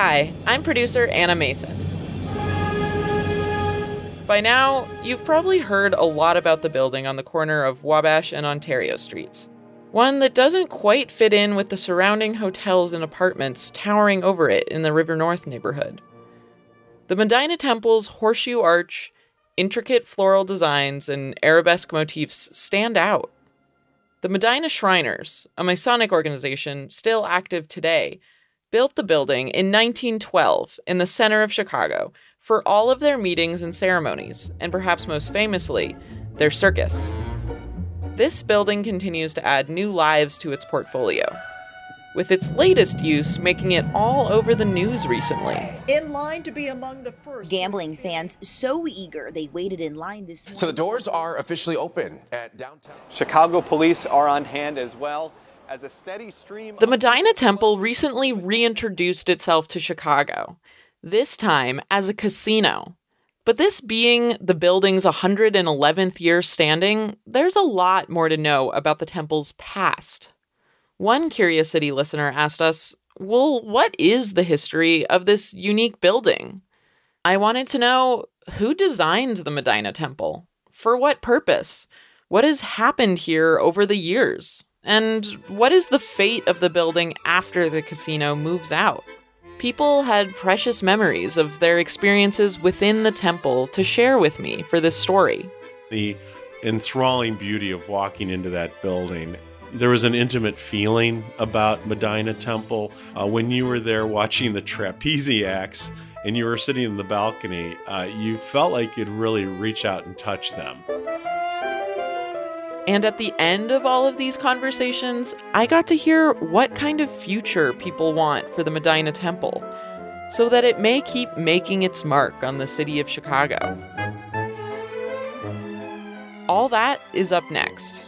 Hi, I'm producer Anna Mason. By now, you've probably heard a lot about the building on the corner of Wabash and Ontario Streets. One that doesn't quite fit in with the surrounding hotels and apartments towering over it in the River North neighborhood. The Medinah Temple's horseshoe arch, intricate floral designs, and arabesque motifs stand out. The Medinah Shriners, a Masonic organization still active today, built the building in 1912 in the center of Chicago for all of their meetings and ceremonies, and perhaps most famously, their circus. This building continues to add new lives to its portfolio, with its latest use making it all over the news recently. In line to be among the first. Gambling fans so eager they waited in line this morning. So the doors are officially open at downtown. Chicago police are on hand as well as a steady stream. The Medinah Temple recently reintroduced itself to Chicago, this time as a casino. But this being the building's 111th year standing, there's a lot more to know about the temple's past. One Curious City listener asked us, Well, what is the history of this unique building? I wanted to know who designed the Medinah Temple? For what purpose? What has happened here over the years? And what is the fate of the building after the casino moves out? People had precious memories of their experiences within the temple to share with me for this story. The enthralling beauty of walking into that building. There was an intimate feeling about Medinah Temple uh, when you were there watching the trapeziacs and you were sitting in the balcony. Uh, you felt like you'd really reach out and touch them. And at the end of all of these conversations, I got to hear what kind of future people want for the Medinah Temple so that it may keep making its mark on the city of Chicago. All that is up next.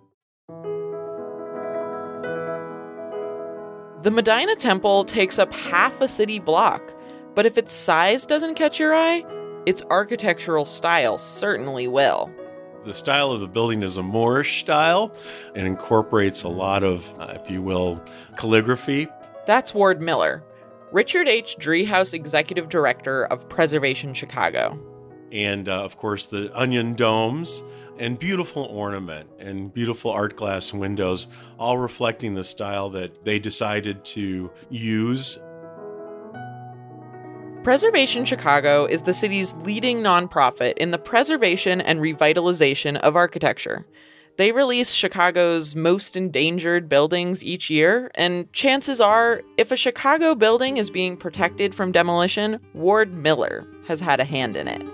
The Medinah Temple takes up half a city block, but if its size doesn't catch your eye, its architectural style certainly will. The style of the building is a Moorish style and incorporates a lot of, uh, if you will, calligraphy. That's Ward Miller, Richard H. Driehaus Executive Director of Preservation Chicago. And uh, of course, the onion domes and beautiful ornament and beautiful art glass windows, all reflecting the style that they decided to use. Preservation Chicago is the city's leading nonprofit in the preservation and revitalization of architecture. They release Chicago's most endangered buildings each year, and chances are, if a Chicago building is being protected from demolition, Ward Miller has had a hand in it.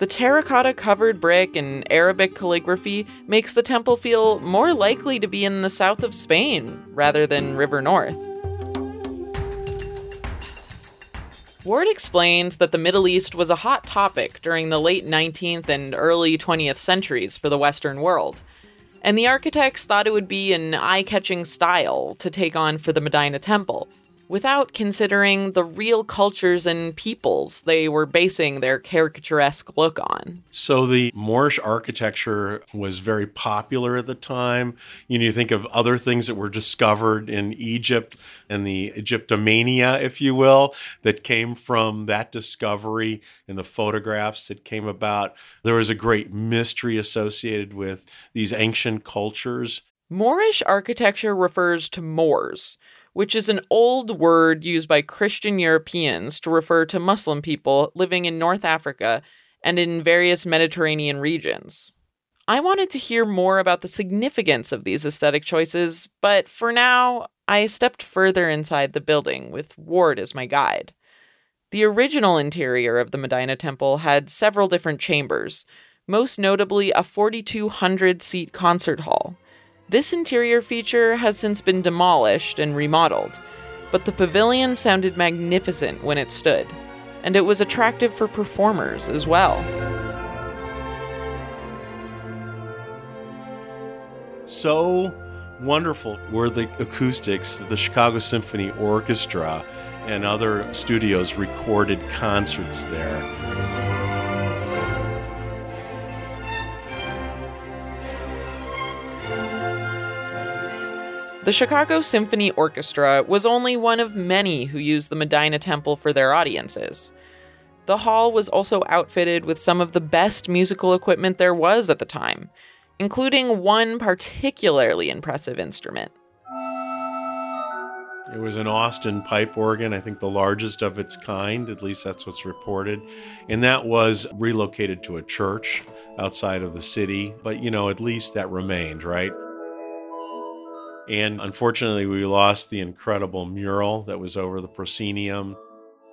The terracotta covered brick and Arabic calligraphy makes the temple feel more likely to be in the south of Spain rather than River North. Ward explains that the Middle East was a hot topic during the late 19th and early 20th centuries for the Western world, and the architects thought it would be an eye catching style to take on for the Medinah Temple without considering the real cultures and peoples they were basing their caricaturesque look on. So the Moorish architecture was very popular at the time. You know, you think of other things that were discovered in Egypt and the Egyptomania, if you will, that came from that discovery and the photographs that came about. There was a great mystery associated with these ancient cultures. Moorish architecture refers to Moors, which is an old word used by Christian Europeans to refer to Muslim people living in North Africa and in various Mediterranean regions. I wanted to hear more about the significance of these aesthetic choices, but for now, I stepped further inside the building with Ward as my guide. The original interior of the Medinah Temple had several different chambers, most notably a 4,200 seat concert hall. This interior feature has since been demolished and remodeled, but the pavilion sounded magnificent when it stood, and it was attractive for performers as well. So wonderful were the acoustics that the Chicago Symphony Orchestra and other studios recorded concerts there. The Chicago Symphony Orchestra was only one of many who used the Medinah Temple for their audiences. The hall was also outfitted with some of the best musical equipment there was at the time, including one particularly impressive instrument. It was an Austin pipe organ, I think the largest of its kind, at least that's what's reported. And that was relocated to a church outside of the city, but you know, at least that remained, right? And unfortunately, we lost the incredible mural that was over the proscenium.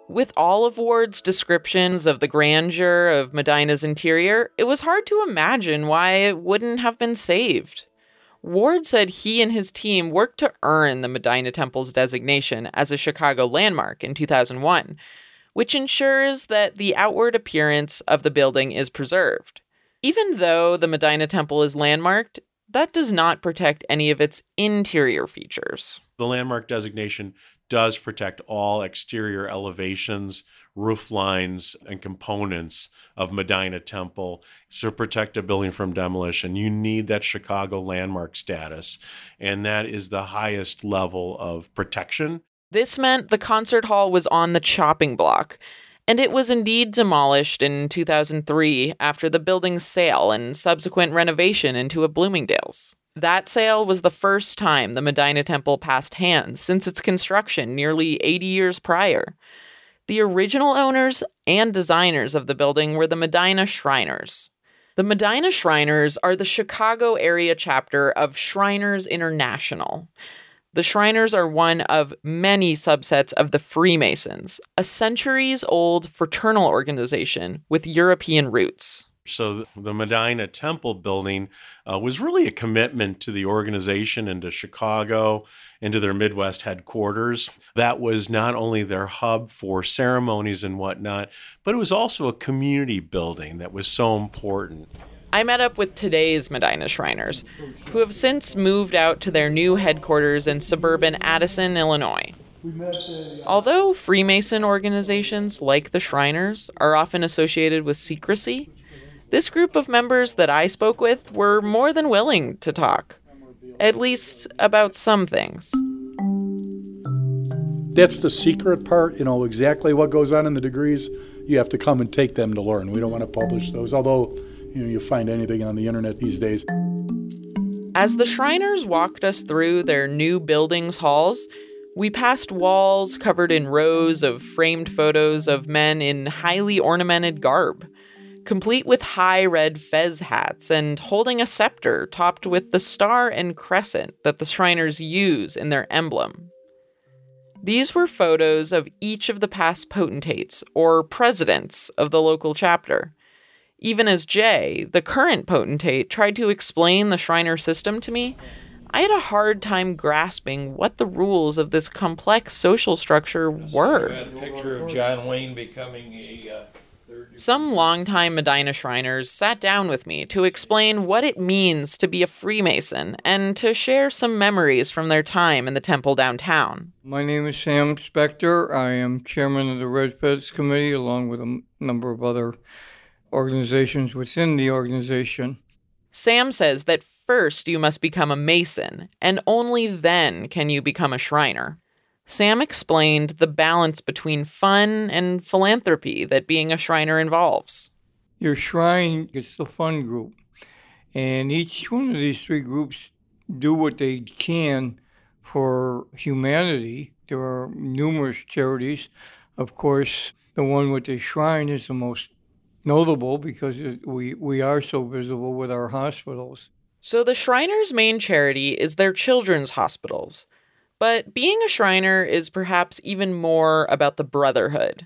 With all of Ward's descriptions of the grandeur of Medinah's interior, it was hard to imagine why it wouldn't have been saved. Ward said he and his team worked to earn the Medinah Temple's designation as a Chicago landmark in 2001, which ensures that the outward appearance of the building is preserved. Even though the Medinah Temple is landmarked, that does not protect any of its interior features. The landmark designation does protect all exterior elevations, roof lines, and components of Medinah Temple. to protect a building from demolition, you need that Chicago landmark status, and that is the highest level of protection. This meant the concert hall was on the chopping block, and it was indeed demolished in 2003 after the building's sale and subsequent renovation into a Bloomingdale's. That sale was the first time the Medinah Temple passed hands since its construction nearly 80 years prior. The original owners and designers of the building were the Medinah Shriners. The Medinah Shriners are the Chicago area chapter of Shriners International. The Shriners are one of many subsets of the Freemasons, a centuries old fraternal organization with European roots. So the Medinah Temple building uh, was really a commitment to the organization and to Chicago and to their Midwest headquarters. That was not only their hub for ceremonies and whatnot, but it was also a community building that was so important. I met up with today's Medinah Shriners, who have since moved out to their new headquarters in suburban Addison, Illinois. Although Freemason organizations like the Shriners are often associated with secrecy, this group of members that I spoke with were more than willing to talk, at least about some things. That's the secret part, you know, exactly what goes on in the degrees. You have to come and take them to learn. We don't want to publish those, although you know you find anything on the internet these days. As the Shriners walked us through their new building's halls, we passed walls covered in rows of framed photos of men in highly ornamented garb, complete with high red fez hats and holding a scepter topped with the star and crescent that the Shriners use in their emblem. These were photos of each of the past potentates or presidents of the local chapter. Even as Jay, the current potentate, tried to explain the Shriner system to me, I had a hard time grasping what the rules of this complex social structure were. A picture of John Wayne becoming a. Uh, Some longtime Medinah Shriners sat down with me to explain what it means to be a Freemason and to share some memories from their time in the temple downtown. My name is Sam Spector. I am chairman of the Red Fez Committee, along with a m- number of other organizations within the organization. Sam says that first you must become a Mason, and only then can you become a Shriner. Sam explained the balance between fun and philanthropy that being a Shriner involves. Your shrine gets the fun group, and each one of these three groups do what they can for humanity. There are numerous charities. Of course, the one with the shrine is the most notable because we, we are so visible with our hospitals. So the Shriners' main charity is their children's hospitals. But being a Shriner is perhaps even more about the brotherhood.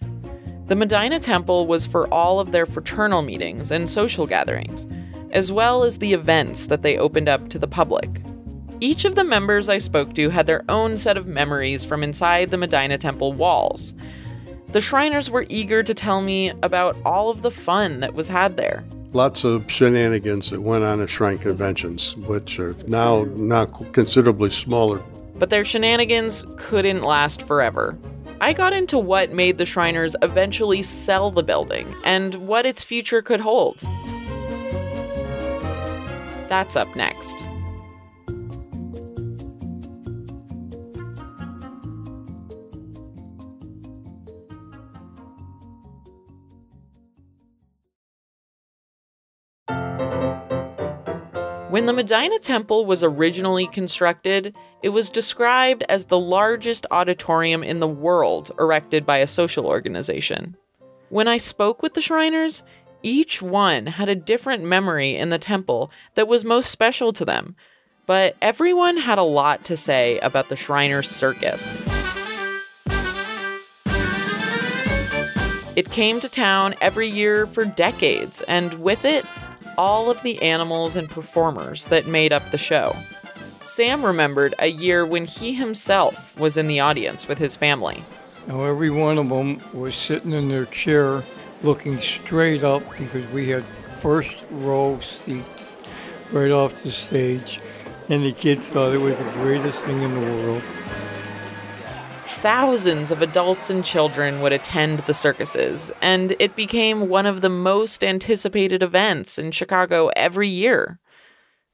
The Medinah Temple was for all of their fraternal meetings and social gatherings, as well as the events that they opened up to the public. Each of the members I spoke to had their own set of memories from inside the Medinah Temple walls. The Shriners were eager to tell me about all of the fun that was had there. Lots of shenanigans that went on at shrine conventions, which are now not considerably smaller. But their shenanigans couldn't last forever. I got into what made the Shriners eventually sell the building and what its future could hold. That's up next. When the Medinah Temple was originally constructed, it was described as the largest auditorium in the world erected by a social organization. When I spoke with the Shriners, each one had a different memory in the temple that was most special to them, but everyone had a lot to say about the Shriners Circus. It came to town every year for decades, and with it, all of the animals and performers that made up the show. Sam remembered a year when he himself was in the audience with his family. Now, every one of them was sitting in their chair looking straight up because we had first row seats right off the stage, and the kids thought it was the greatest thing in the world. Thousands of adults and children would attend the circuses, and it became one of the most anticipated events in Chicago every year.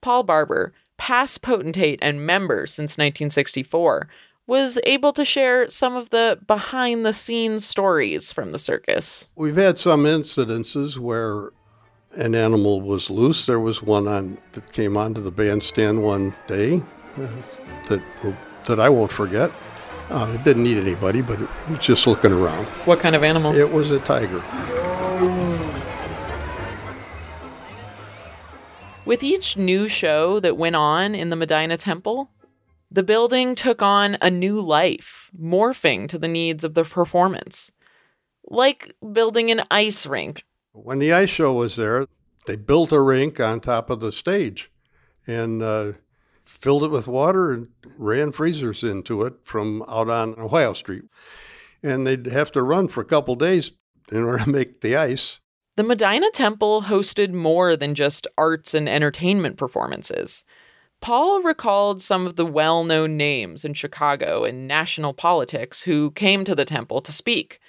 Paul Barber, past potentate and member since 1964, was able to share some of the behind the scenes stories from the circus. We've had some incidences where an animal was loose. There was one on that came onto the bandstand one day uh, that that I won't forget. Uh, it didn't need anybody, but it was just looking around. What kind of animal? It was a tiger. With each new show that went on in the Medinah Temple, the building took on a new life, morphing to the needs of the performance. Like building an ice rink. When the ice show was there, they built a rink on top of the stage and uh, filled it with water and ran freezers into it from out on Ohio Street. And they'd have to run for a couple days in order to make the ice. The Medinah Temple hosted more than just arts and entertainment performances. Paul recalled some of the well known names in Chicago and national politics who came to the temple to speak.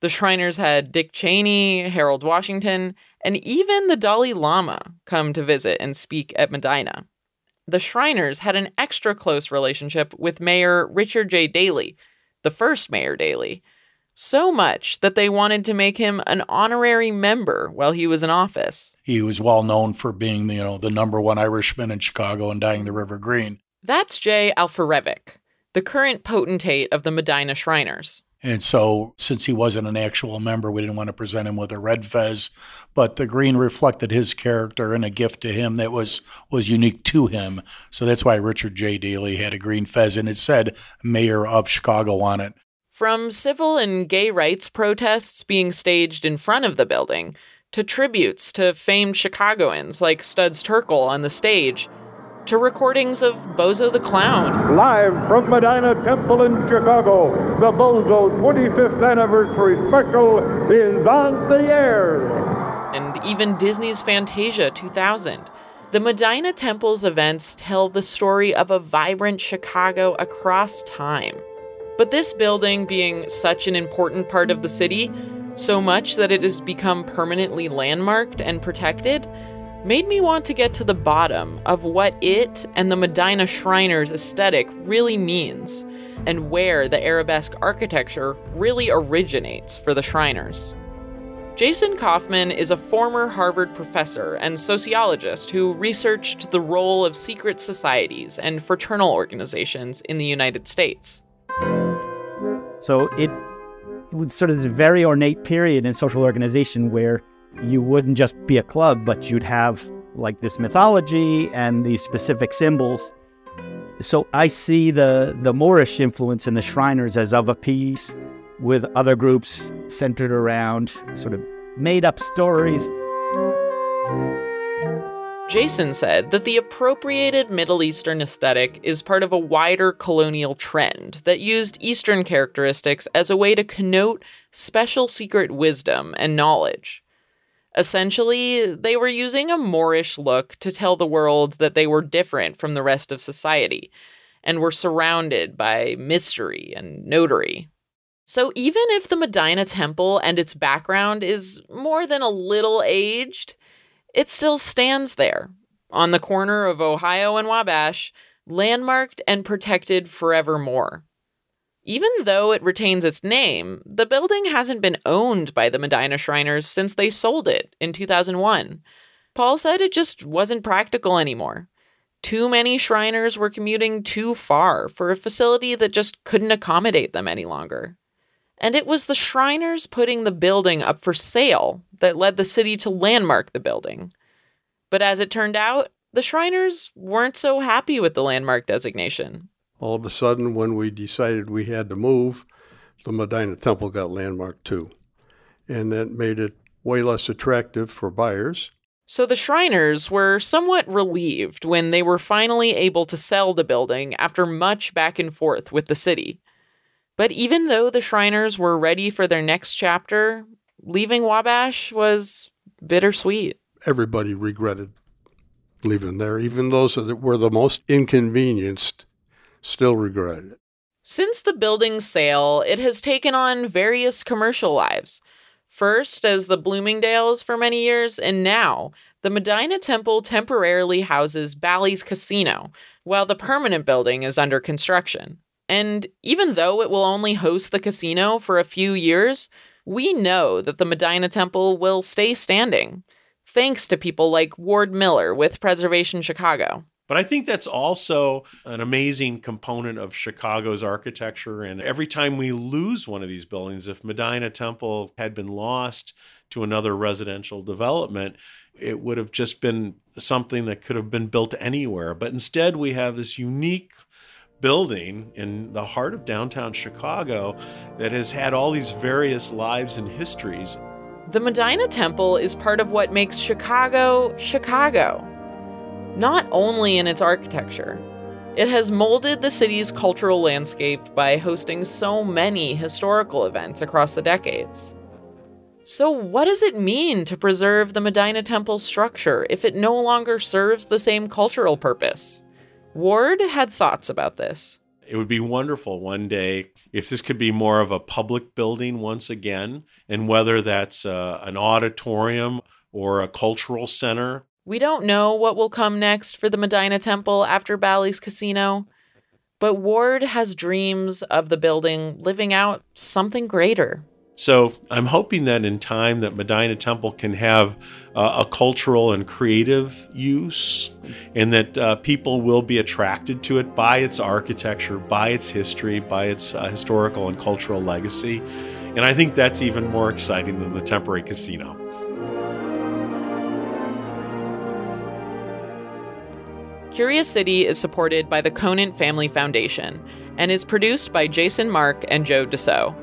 The Shriners had Dick Cheney, Harold Washington, and even the Dalai Lama come to visit and speak at Medinah. The Shriners had an extra close relationship with Mayor Richard J. Daley, the first Mayor Daley, so much that they wanted to make him an honorary member while he was in office. He was well known for being, you know, the number one Irishman in Chicago and dyeing the river green. That's Jay Alferevic, the current potentate of the Medinah Shriners. And so, since he wasn't an actual member, we didn't want to present him with a red fez. But the green reflected his character and a gift to him that was was unique to him. So that's why Richard J. Daley had a green fez, and it said "Mayor of Chicago" on it. From civil and gay rights protests being staged in front of the building, to tributes to famed Chicagoans like Studs Terkel on the stage, to recordings of Bozo the Clown. Live from Medinah Temple in Chicago, the Bozo 25th anniversary special is on the air. And even Disney's Fantasia 2000. The Medinah Temple's events tell the story of a vibrant Chicago across time. But this building being such an important part of the city, so much that it has become permanently landmarked and protected, made me want to get to the bottom of what it and the Medinah Shriners aesthetic really means, and where the arabesque architecture really originates for the Shriners. Jason Kaufman is a former Harvard professor and sociologist who researched the role of secret societies and fraternal organizations in the United States. So it, was sort of this very ornate period in social organization where you wouldn't just be a club, but you'd have like this mythology and these specific symbols. So I see the the Moorish influence in the Shriners as of a piece with other groups centered around sort of made up stories. Jason said that the appropriated Middle Eastern aesthetic is part of a wider colonial trend that used Eastern characteristics as a way to connote special secret wisdom and knowledge. Essentially, they were using a Moorish look to tell the world that they were different from the rest of society and were surrounded by mystery and notary. So, even if the Medinah Temple and its background is more than a little aged, it still stands there, on the corner of Ohio and Wabash, landmarked and protected forevermore. Even though it retains its name, the building hasn't been owned by the Medinah Shriners since they sold it in 2001. Paul said it just wasn't practical anymore. Too many Shriners were commuting too far for a facility that just couldn't accommodate them any longer. And it was the Shriners putting the building up for sale that led the city to landmark the building. But as it turned out, the Shriners weren't so happy with the landmark designation. All of a sudden, when we decided we had to move, the Medinah Temple got landmarked too. And that made it way less attractive for buyers. So the Shriners were somewhat relieved when they were finally able to sell the building after much back and forth with the city. But even though the Shriners were ready for their next chapter, leaving Wabash was bittersweet. Everybody regretted leaving there, even those that were the most inconvenienced still regretted it. Since the building's sale, it has taken on various commercial lives. First, as the Bloomingdale's for many years, and now the Medinah Temple temporarily houses Bally's Casino, while the permanent building is under construction. And even though it will only host the casino for a few years, we know that the Medinah Temple will stay standing, thanks to people like Ward Miller with Preservation Chicago. But I think that's also an amazing component of Chicago's architecture. And every time we lose one of these buildings, if Medinah Temple had been lost to another residential development, it would have just been something that could have been built anywhere. But instead, we have this unique building in the heart of downtown Chicago that has had all these various lives and histories. The Medinah Temple is part of what makes Chicago Chicago not only in its architecture. It has molded the city's cultural landscape by hosting so many historical events across the decades. So, what does it mean to preserve the Medinah Temple structure if it no longer serves the same cultural purpose? Ward had thoughts about this. It would be wonderful one day if this could be more of a public building once again, and whether that's uh, an auditorium or a cultural center we don't know what will come next for the Medinah Temple after Bally's Casino, but Ward has dreams of the building living out something greater. So I'm hoping that in time that Medinah Temple can have uh, a cultural and creative use, and that uh, people will be attracted to it by its architecture, by its history, by its uh, historical and cultural legacy. And I think that's even more exciting than the temporary casino. Curious City is supported by the Conant Family Foundation and is produced by Jason Marck and Joe DeCeault.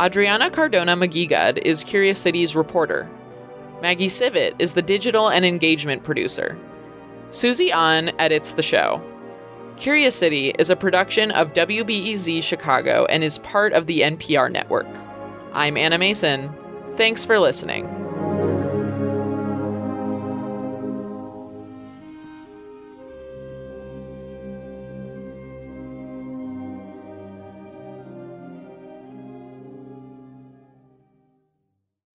Adriana Cardona Maguigad is Curious City's reporter. Maggie Sivit is the digital and engagement producer. Susie An edits the show. Curious City is a production of WBEZ Chicago and is part of the NPR network. I'm Anna Mason. Thanks for listening.